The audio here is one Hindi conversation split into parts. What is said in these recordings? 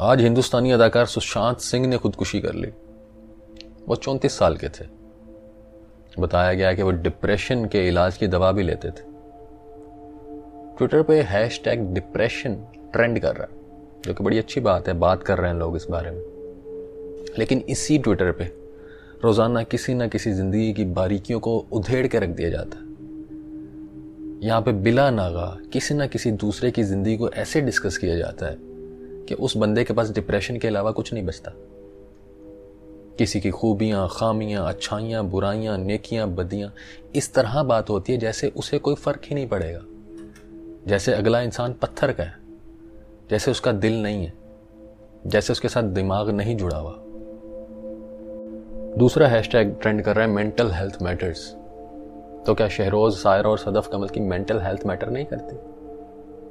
आज हिंदुस्तानी अदाकार सुशांत सिंह ने खुदकुशी कर ली। वो चौंतीस साल के थे। बताया गया कि वो डिप्रेशन के इलाज की दवा भी लेते थे। ट्विटर पे हैश टैग डिप्रेशन ट्रेंड कर रहा है, जो कि बड़ी अच्छी बात है, बात कर रहे हैं लोग इस बारे में। लेकिन इसी ट्विटर पे रोज़ाना किसी ना किसी ज़िंदगी की बारीकियों को उधेड़ के रख दिया जाता है। यहाँ पे बिला नागा किसी ना किसी दूसरे की ज़िंदगी को ऐसे डिस्कस किया जाता है कि उस बंदे के पास डिप्रेशन के अलावा कुछ नहीं बचता। किसी की खूबियाँ, खामियाँ, अच्छाइयाँ, बुराइयाँ, नेकियाँ, बदियाँ, इस तरह बात होती है जैसे उसे कोई फ़र्क ही नहीं पड़ेगा। जैसे अगला इंसान पत्थर का है, जैसे उसका दिल नहीं है, जैसे उसके साथ दिमाग नहीं जुड़ा हुआ। दूसरा हैशटैग ट्रेंड कर रहा है मेंटल हेल्थ मैटर्स तो क्या शहरोज, सायर और सदफ कमल की मेंटल हेल्थ मैटर नहीं करती?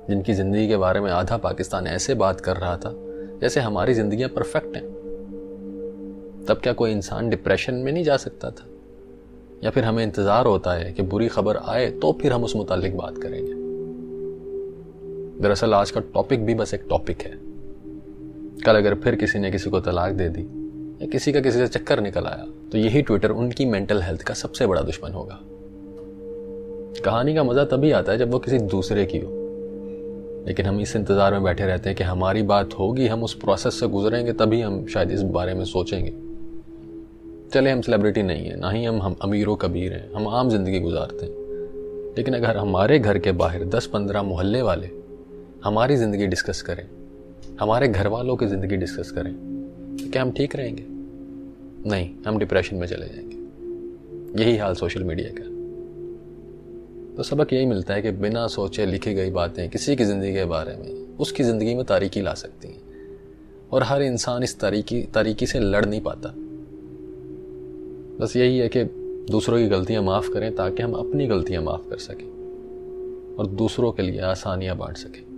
जिनकी ज़िंदगी के बारे में आधा पाकिस्तान ऐसे बात कर रहा था, जैसे हमारी ज़िंदगियाँ परफेक्ट हैं। तब क्या कोई इंसान डिप्रेशन में नहीं जा सकता था? या फिर हमें इंतज़ार होता है कि बुरी खबर आए तो फिर हम उस मुतालिक बात करेंगे। दरअसल आज का टॉपिक भी बस एक टॉपिक है। कल अगर फिर किसी ने किसी को तलाक दे दी, या किसी का किसी से चक्कर निकल आया तो यही ट्विटर उनकी मेंटल हेल्थ का सबसे बड़ा दुश्मन होगा। कहानी का मज़ा तभी आता है जब वो किसी दूसरे की हो। लेकिन हम इस इंतज़ार में बैठे रहते हैं कि हमारी बात होगी, हम उस प्रोसेस से गुजरेंगे, तभी हम शायद इस बारे में सोचेंगे। चले, हम सेलिब्रिटी नहीं है, ना ही हम हम अमीर कबीर हैं, हम आम ज़िंदगी गुजारते हैं। लेकिन अगर हमारे घर के बाहर दस पंद्रह मोहल्ले वाले हमारी ज़िंदगी डिस्कस करें, हमारे घर वालों की ज़िंदगी डिस्कस करें तो क्या हम ठीक रहेंगे? नहीं, हम डिप्रेशन में चले जाएँगे। यही हाल सोशल मीडिया का। तो सबक यही मिलता है कि बिना सोचे लिखी गई बातें किसी की ज़िंदगी के बारे में उसकी ज़िंदगी में तारीकी ला सकती हैं। और हर इंसान इस तारीकी तारीकी से लड़ नहीं पाता। बस यही है कि दूसरों की गलतियाँ माफ़ करें ताकि हम अपनी गलतियाँ माफ़ कर सकें और दूसरों के लिए आसानियाँ बांट सकें।